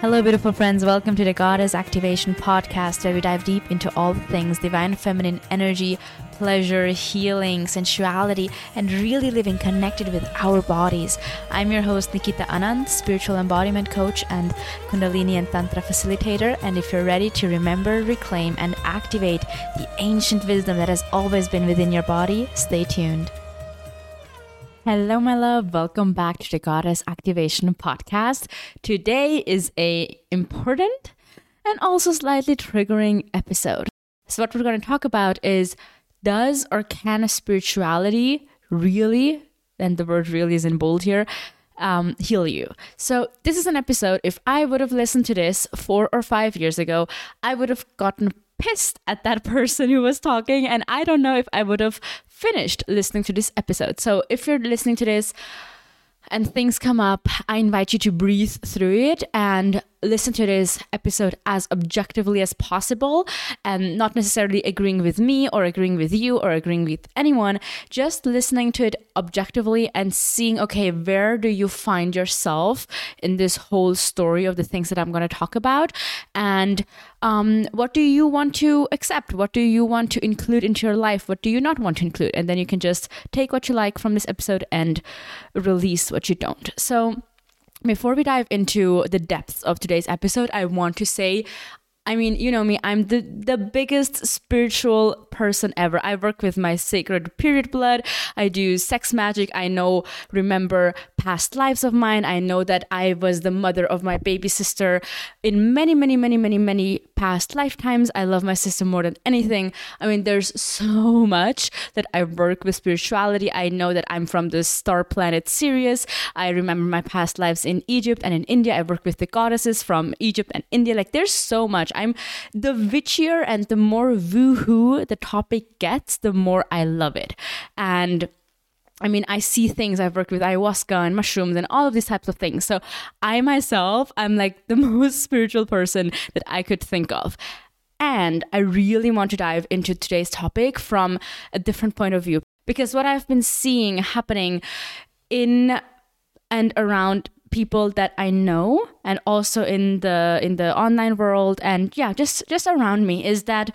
Hello, beautiful friends. Welcome to the Goddess Activation Podcast, where we dive deep into all things divine feminine energy, pleasure, healing, sensuality, and really living connected with our bodies. I'm your host, Nikita Anand, spiritual embodiment coach and Kundalini and Tantra facilitator. And if you're ready to remember, reclaim, and activate the ancient wisdom that has always been within your body, stay tuned. Hello, my love. Welcome back to the Goddess Activation Podcast. Today is a important and also slightly triggering episode. So, what we're going to talk about is does or can spirituality really, and the word really is in bold here, um, heal you. So, this is an episode. If I would have listened to this four or five years ago, I would have gotten pissed at that person who was talking, and I don't know if I would have finished listening to this episode. So, if you're listening to this, and things come up, I invite you to breathe through it and listen to this episode as objectively as possible and not necessarily agreeing with me or agreeing with you or agreeing with anyone, just listening to it objectively and seeing, okay, where do you find yourself in this whole story of the things that I'm going to talk about? And um, what do you want to accept? What do you want to include into your life? What do you not want to include? And then you can just take what you like from this episode and release what you don't. So, before we dive into the depths of today's episode, I want to say I mean, you know me, I'm the, the biggest spiritual person ever. I work with my sacred period blood. I do sex magic. I know, remember past lives of mine. I know that I was the mother of my baby sister in many, many, many, many, many past lifetimes. I love my sister more than anything. I mean, there's so much that I work with spirituality. I know that I'm from the star planet Sirius. I remember my past lives in Egypt and in India. I work with the goddesses from Egypt and India. Like, there's so much. I'm the witchier and the more woohoo the topic gets, the more I love it. And I mean, I see things. I've worked with ayahuasca and mushrooms and all of these types of things. So I myself, I'm like the most spiritual person that I could think of. And I really want to dive into today's topic from a different point of view because what I've been seeing happening in and around people that I know and also in the in the online world and yeah just just around me is that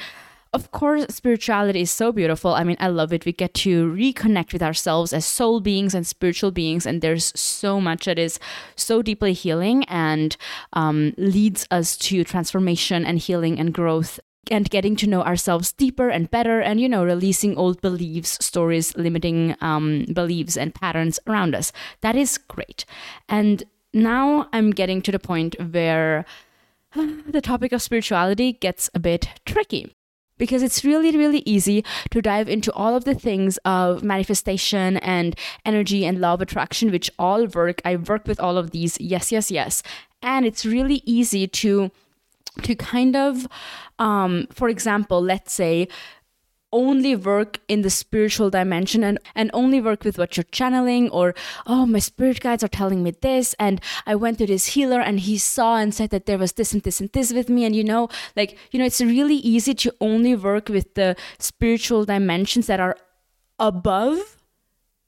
of course spirituality is so beautiful. I mean i love it. We get to reconnect with ourselves as soul beings and spiritual beings and there's so much that is so deeply healing and um, leads us to transformation and healing and growth and getting to know ourselves deeper and better and you know releasing old beliefs stories limiting um, beliefs and patterns around us. That is great. And now i'm getting to the point where the topic of spirituality gets a bit tricky because it's really really easy to dive into all of the things of manifestation and energy and law of attraction which all work. I work with all of these. Yes yes yes. And it's really easy to to kind of um, for example let's say only work in the spiritual dimension and, and only work with what you're channeling or oh my spirit guides are telling me this and i went to this healer and he saw and said that there was this and this and this with me. And you know like you know it's really easy to only work with the spiritual dimensions that are above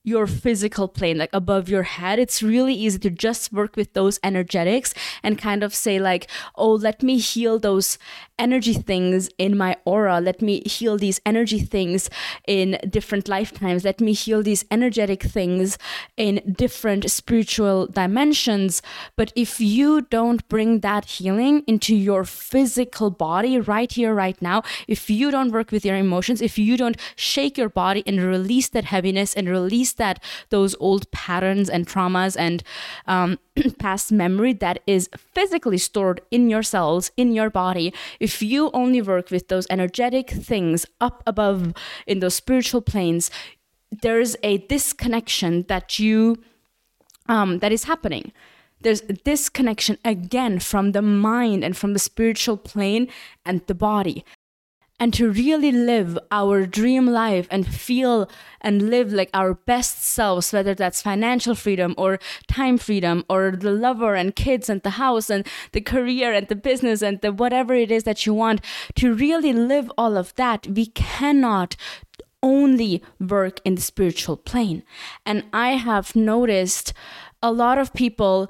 your physical plane, like above your head, it's really easy to just work with those energetics and kind of say, like, oh, let me heal those energy things in my aura. Let me heal these energy things in different lifetimes. Let me heal these energetic things in different spiritual dimensions. But if you don't bring that healing into your physical body right here, right now, if you don't work with your emotions, if you don't shake your body and release that heaviness and release that those old patterns and traumas and um, past memory that is physically stored in your cells, in your body, if you only work with those energetic things up above in those spiritual planes, there's a disconnection that you um, that is happening. There's a disconnection again from the mind and from the spiritual plane and the body and to really live our dream life and feel and live like our best selves, whether that's financial freedom or time freedom or the lover and kids and the house and the career and the business and the whatever it is that you want, to really live all of that, we cannot only work in the spiritual plane. And I have noticed a lot of people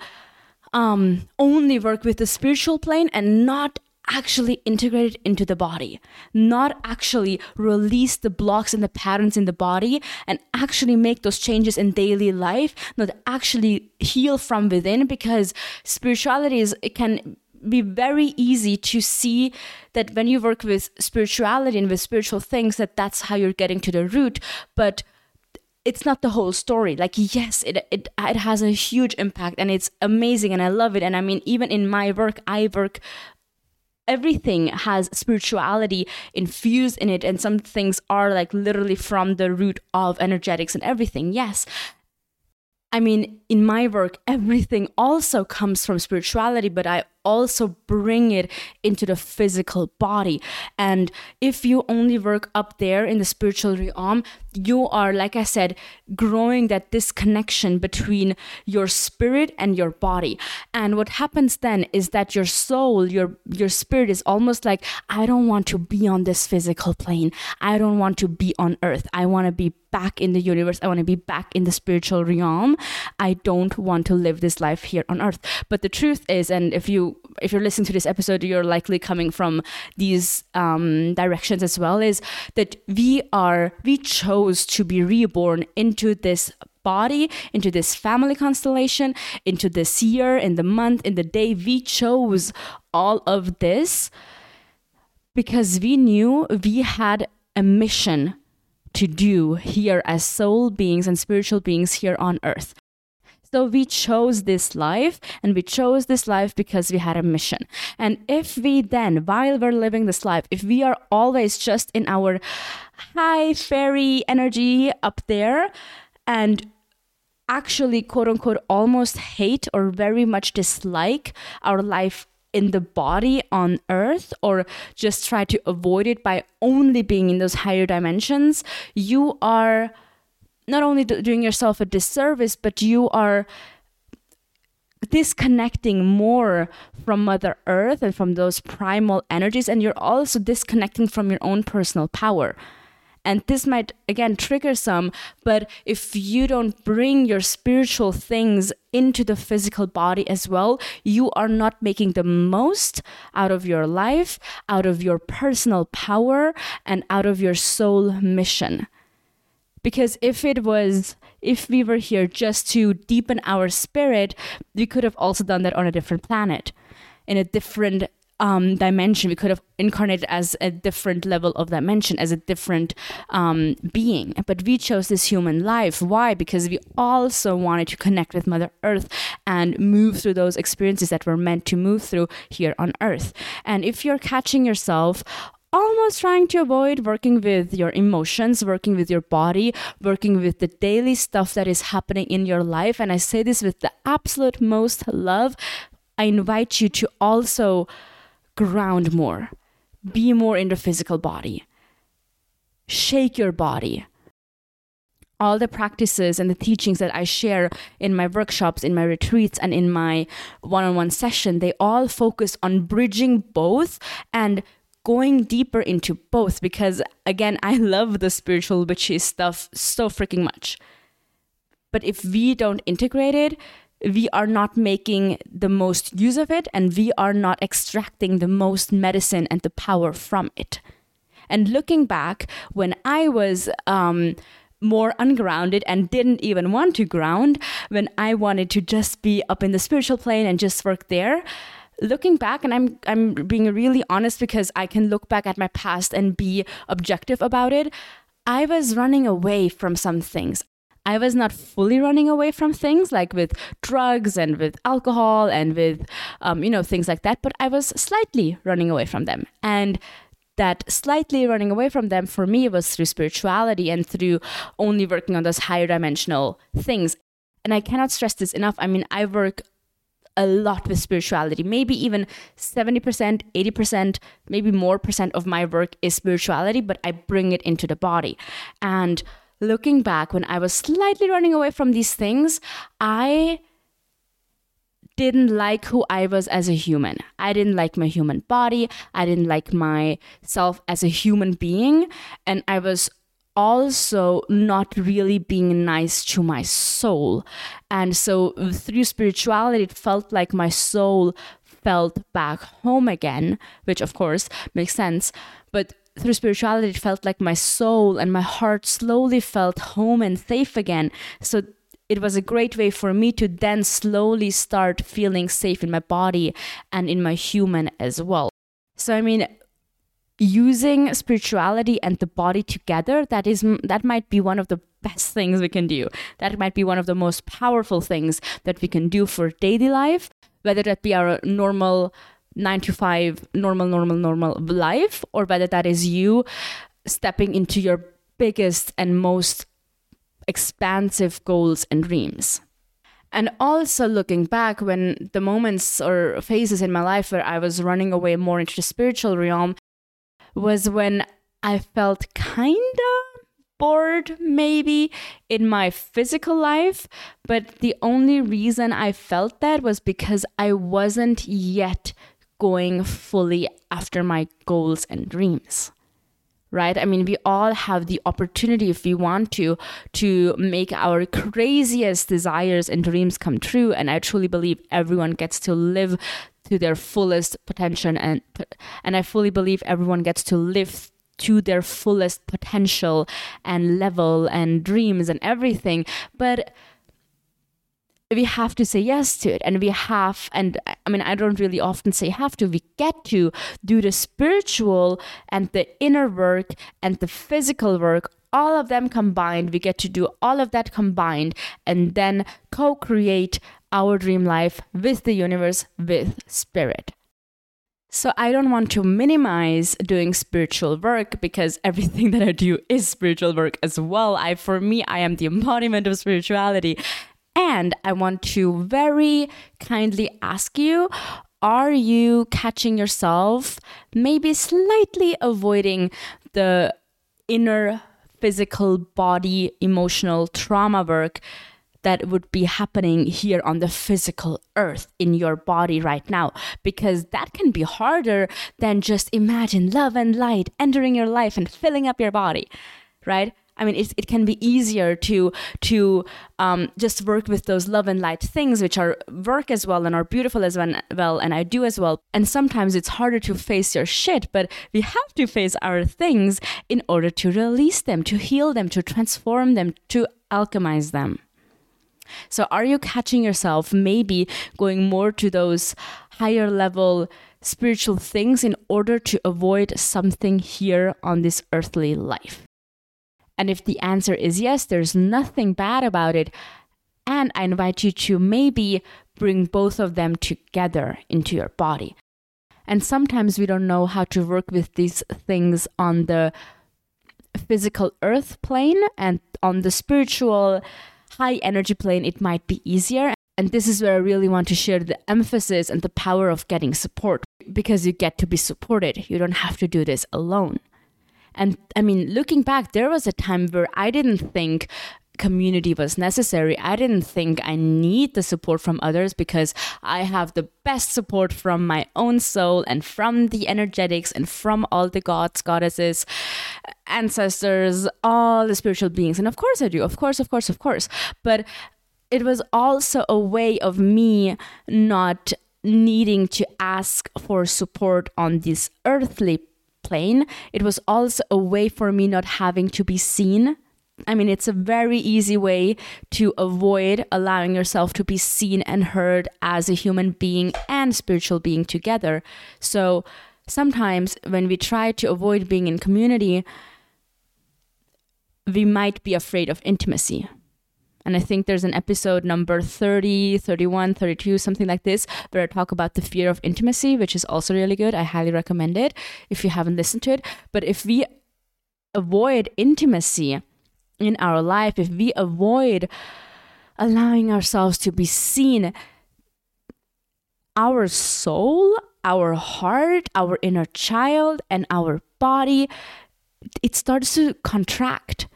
um, only work with the spiritual plane and not actually integrate it into the body, not actually release the blocks and the patterns in the body and actually make those changes in daily life, not actually heal from within because spirituality is, it can be very easy to see that when you work with spirituality and with spiritual things that that's how you're getting to the root but it's not the whole story. Like yes it, it it has a huge impact and it's amazing and i love it. And i mean even in my work i work everything has spirituality infused in it and some things are like literally from the root of energetics and everything. Yes. I mean, in my work, everything also comes from spirituality, but I also bring it into the physical body. And if you only work up there in the spiritual realm, you are, like I said, growing that disconnection between your spirit and your body. And what happens then is that your soul, your your spirit is almost like, I don't want to be on this physical plane. I don't want to be on earth. I want to be back in the universe. I want to be back in the spiritual realm. I don't want to live this life here on earth. But the truth is, and if you if you're listening to this episode, you're likely coming from these um, directions as well, is that we are, we chose to be reborn into this body, into this family constellation, into this year, in the month, in the day. We chose all of this because we knew we had a mission to do here as soul beings and spiritual beings here on earth. So we chose this life and we chose this life because we had a mission. And if we then, while we're living this life, if we are always just in our high fairy energy up there and actually, quote unquote, almost hate or very much dislike our life in the body on earth or just try to avoid it by only being in those higher dimensions, you are not only doing yourself a disservice, but you are disconnecting more from Mother Earth and from those primal energies, and you're also disconnecting from your own personal power. And this might again trigger some, but if you don't bring your spiritual things into the physical body as well, you are not making the most out of your life, out of your personal power, and out of your soul mission. Because if it was, if we were here just to deepen our spirit, we could have also done that on a different planet, in a different um, dimension. We could have incarnated as a different level of dimension, as a different um, being. But we chose this human life. Why? Because we also wanted to connect with Mother Earth and move through those experiences that we're meant to move through here on Earth. And if you're catching yourself almost trying to avoid working with your emotions, working with your body, working with the daily stuff that is happening in your life. And I say this with the absolute most love. I invite you to also ground more, be more in the physical body, shake your body. All the practices and the teachings that I share in my workshops, in my retreats, and in my one on one session, they all focus on bridging both and going deeper into both because again i love the spiritual witchy stuff so freaking much. But if we don't integrate it we are not making the most use of it and we are not extracting the most medicine and the power from it. And looking back when i was um, more ungrounded and didn't even want to ground when i wanted to just be up in the spiritual plane and just work there looking back and I'm I'm being really honest because I can look back at my past and be objective about it. I was running away from some things. I was not fully running away from things like with drugs and with alcohol and with um, you know things like that, but I was slightly running away from them. And that slightly running away from them for me was through spirituality and through only working on those higher dimensional things. And I cannot stress this enough. I mean, I work a lot with spirituality. Maybe even 70%, 80%, maybe more percent of my work is spirituality, but I bring it into the body. And looking back, when I was slightly running away from these things, I didn't like who I was as a human. I didn't like my human body. I didn't like myself as a human being. And I was also not really being nice to my soul. And so through spirituality, it felt like my soul felt back home again, which of course makes sense. But through spirituality, it felt like my soul and my heart slowly felt home and safe again. So it was a great way for me to then slowly start feeling safe in my body and in my human as well. So, I mean, using spirituality and the body together that is that might be one of the best things we can do that might be one of the most powerful things that we can do for daily life whether that be our normal 9 to 5 normal normal normal life or whether that is you stepping into your biggest and most expansive goals and dreams. And also looking back when the moments or phases in my life where I was running away more into the spiritual realm was when I felt kind of bored maybe in my physical life, but the only reason I felt that was because I wasn't yet going fully after my goals and dreams right? I mean we all have the opportunity if we want to to make our craziest desires and dreams come true and i truly believe everyone gets to live to their fullest potential and and i fully believe everyone gets to live to their fullest potential and level and dreams and everything. But we have to say yes to it and we have and i mean i don't really often say have to we get to do the spiritual and the inner work and the physical work all of them combined we get to do all of that combined and then co-create our dream life with the universe with spirit so I don't want to minimize doing spiritual work because everything that I do is spiritual work as well. I for me I am the embodiment of spirituality and I want to very kindly ask you are you catching yourself maybe slightly avoiding the inner physical body emotional trauma work that would be happening here on the physical earth in your body right now because that can be harder than just imagine love and light entering your life and filling up your body right I mean, it, it can be easier to to um, just work with those love and light things, which are work as well and are beautiful as well, and I do as well. And sometimes it's harder to face your shit, but we have to face our things in order to release them, to heal them, to transform them, to alchemize them. So, are you catching yourself maybe going more to those higher level spiritual things in order to avoid something here on this earthly life? And if the answer is yes, there's nothing bad about it. And I invite you to maybe bring both of them together into your body. And sometimes we don't know how to work with these things on the physical earth plane and on the spiritual high energy plane, it might be easier. And this is where I really want to share the emphasis and the power of getting support because you get to be supported. You don't have to do this alone. And I mean, looking back, there was a time where I didn't think community was necessary. I didn't think I need the support from others because I have the best support from my own soul and from the energetics and from all the gods, goddesses, ancestors, all the spiritual beings. And of course I do. Of course, of course, of course. But it was also a way of me not needing to ask for support on this earthly plane. It was also a way for me not having to be seen. I mean, it's a very easy way to avoid allowing yourself to be seen and heard as a human being and spiritual being together. So sometimes when we try to avoid being in community, we might be afraid of intimacy. And I think there's an episode number 30, 31, 32, something like this, where I talk about the fear of intimacy, which is also really good. I highly recommend it if you haven't listened to it. But if we avoid intimacy in our life, if we avoid allowing ourselves to be seen, our soul, our heart, our inner child, and our body, it starts to contract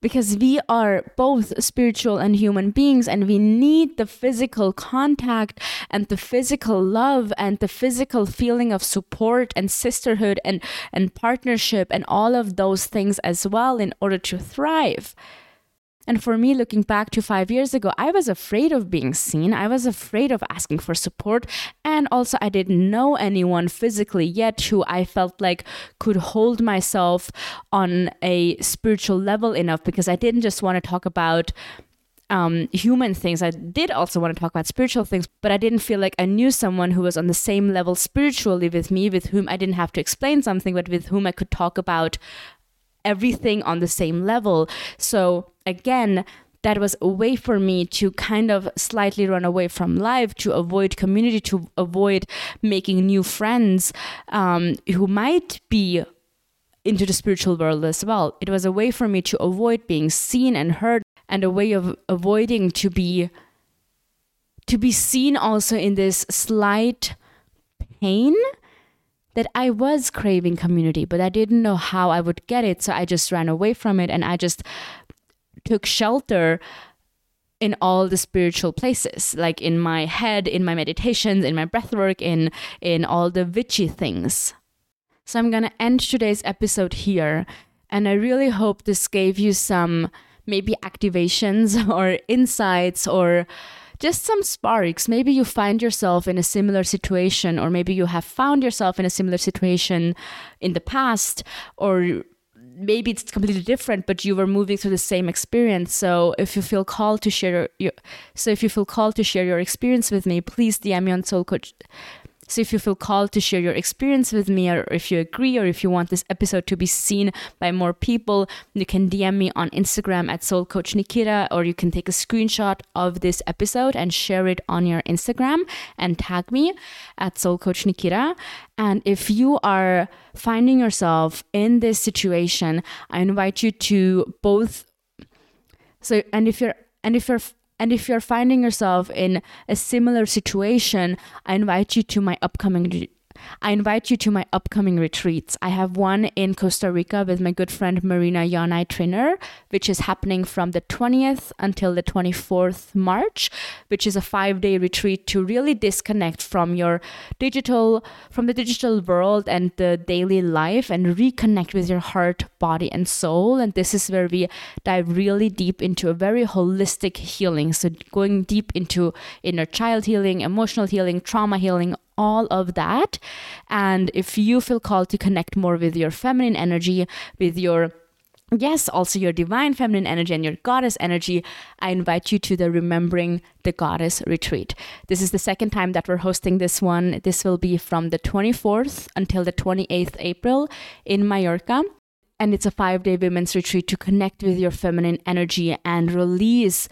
because we are both spiritual and human beings and we need the physical contact and the physical love and the physical feeling of support and sisterhood and and partnership and all of those things as well in order to thrive and for me, looking back to five years ago, I was afraid of being seen. I was afraid of asking for support. And also, I didn't know anyone physically yet who I felt like could hold myself on a spiritual level enough because I didn't just want to talk about um, human things. I did also want to talk about spiritual things, but I didn't feel like I knew someone who was on the same level spiritually with me, with whom I didn't have to explain something, but with whom I could talk about everything on the same level. So again, that was a way for me to kind of slightly run away from life, to avoid community, to avoid making new friends um, who might be into the spiritual world as well. It was a way for me to avoid being seen and heard, and a way of avoiding to be to be seen also in this slight pain that I was craving community, but I didn't know how I would get it. So I just ran away from it and I just took shelter in all the spiritual places, like in my head, in my meditations, in my breathwork, in in all the witchy things. So I'm gonna end today's episode here, and I really hope this gave you some maybe activations or insights or just some sparks. Maybe you find yourself in a similar situation, or maybe you have found yourself in a similar situation in the past, or maybe it's completely different but you were moving through the same experience. So if you feel called to share your so if you feel called to share your experience with me please dm me on soul coach so if you feel called to share your experience with me, or if you agree, or if you want this episode to be seen by more people, you can DM me on Instagram at Soul Coach Nikita, or you can take a screenshot of this episode and share it on your Instagram and tag me at Soul Coach Nikita. And if you are finding yourself in this situation, I invite you to both. So, and if you're and if you're and if you're finding yourself in a similar situation, I invite you to my upcoming I invite you to my upcoming retreats. I have one in Costa Rica with my good friend Marina Yanai Trainer, which is happening from the 20th until the 24th March, which is a five day retreat to really disconnect from your digital, from the digital world and the daily life and reconnect with your heart, body, and soul. And this is where we dive really deep into a very holistic healing. So, going deep into inner child healing, emotional healing, trauma healing, all of that. And if you feel called to connect more with your feminine energy, with your yes, also your divine feminine energy and your goddess energy, I invite you to the Remembering the Goddess retreat. This is the second time that we're hosting this one. This will be from the 24th until the 28th April in Mallorca. And it's a five day women's retreat to connect with your feminine energy and release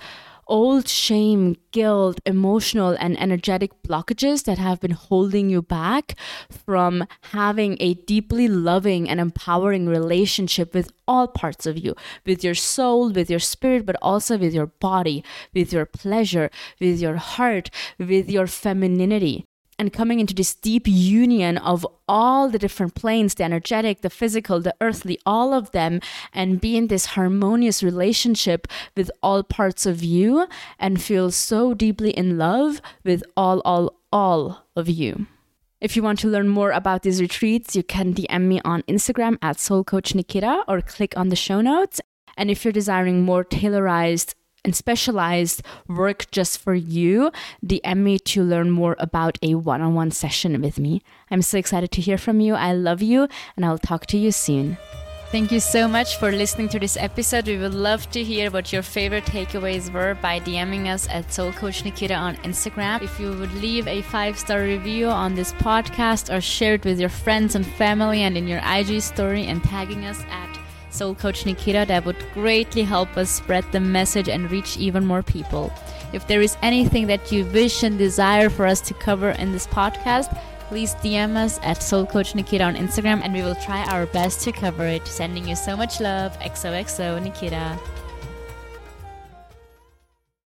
old shame, guilt, emotional, and energetic blockages that have been holding you back from having a deeply loving and empowering relationship with all parts of you with your soul, with your spirit, but also with your body, with your pleasure, with your heart, with your femininity and coming into this deep union of all the different planes the energetic, the physical, the earthly, all of them, and be in this harmonious relationship with all parts of you and feel so deeply in love with all, all, all of you. If you want to learn more about these retreats, you can DM me on Instagram at Soul Coach Nikita or click on the show notes. And if you're desiring more tailorized and specialized work just for you, DM me to learn more about a one on one session with me. I'm so excited to hear from you. I love you, and I'll talk to you soon. Thank you so much for listening to this episode. We would love to hear what your favorite takeaways were by DMing us at Soul Coach Nikita on Instagram. If you would leave a five star review on this podcast or share it with your friends and family and in your IG story and tagging us at Soul Coach Nikita, that would greatly help us spread the message and reach even more people. If there is anything that you wish and desire for us to cover in this podcast, please DM us at Soul Coach Nikita on Instagram and we will try our best to cover it. Sending you so much love. XOXO Nikita.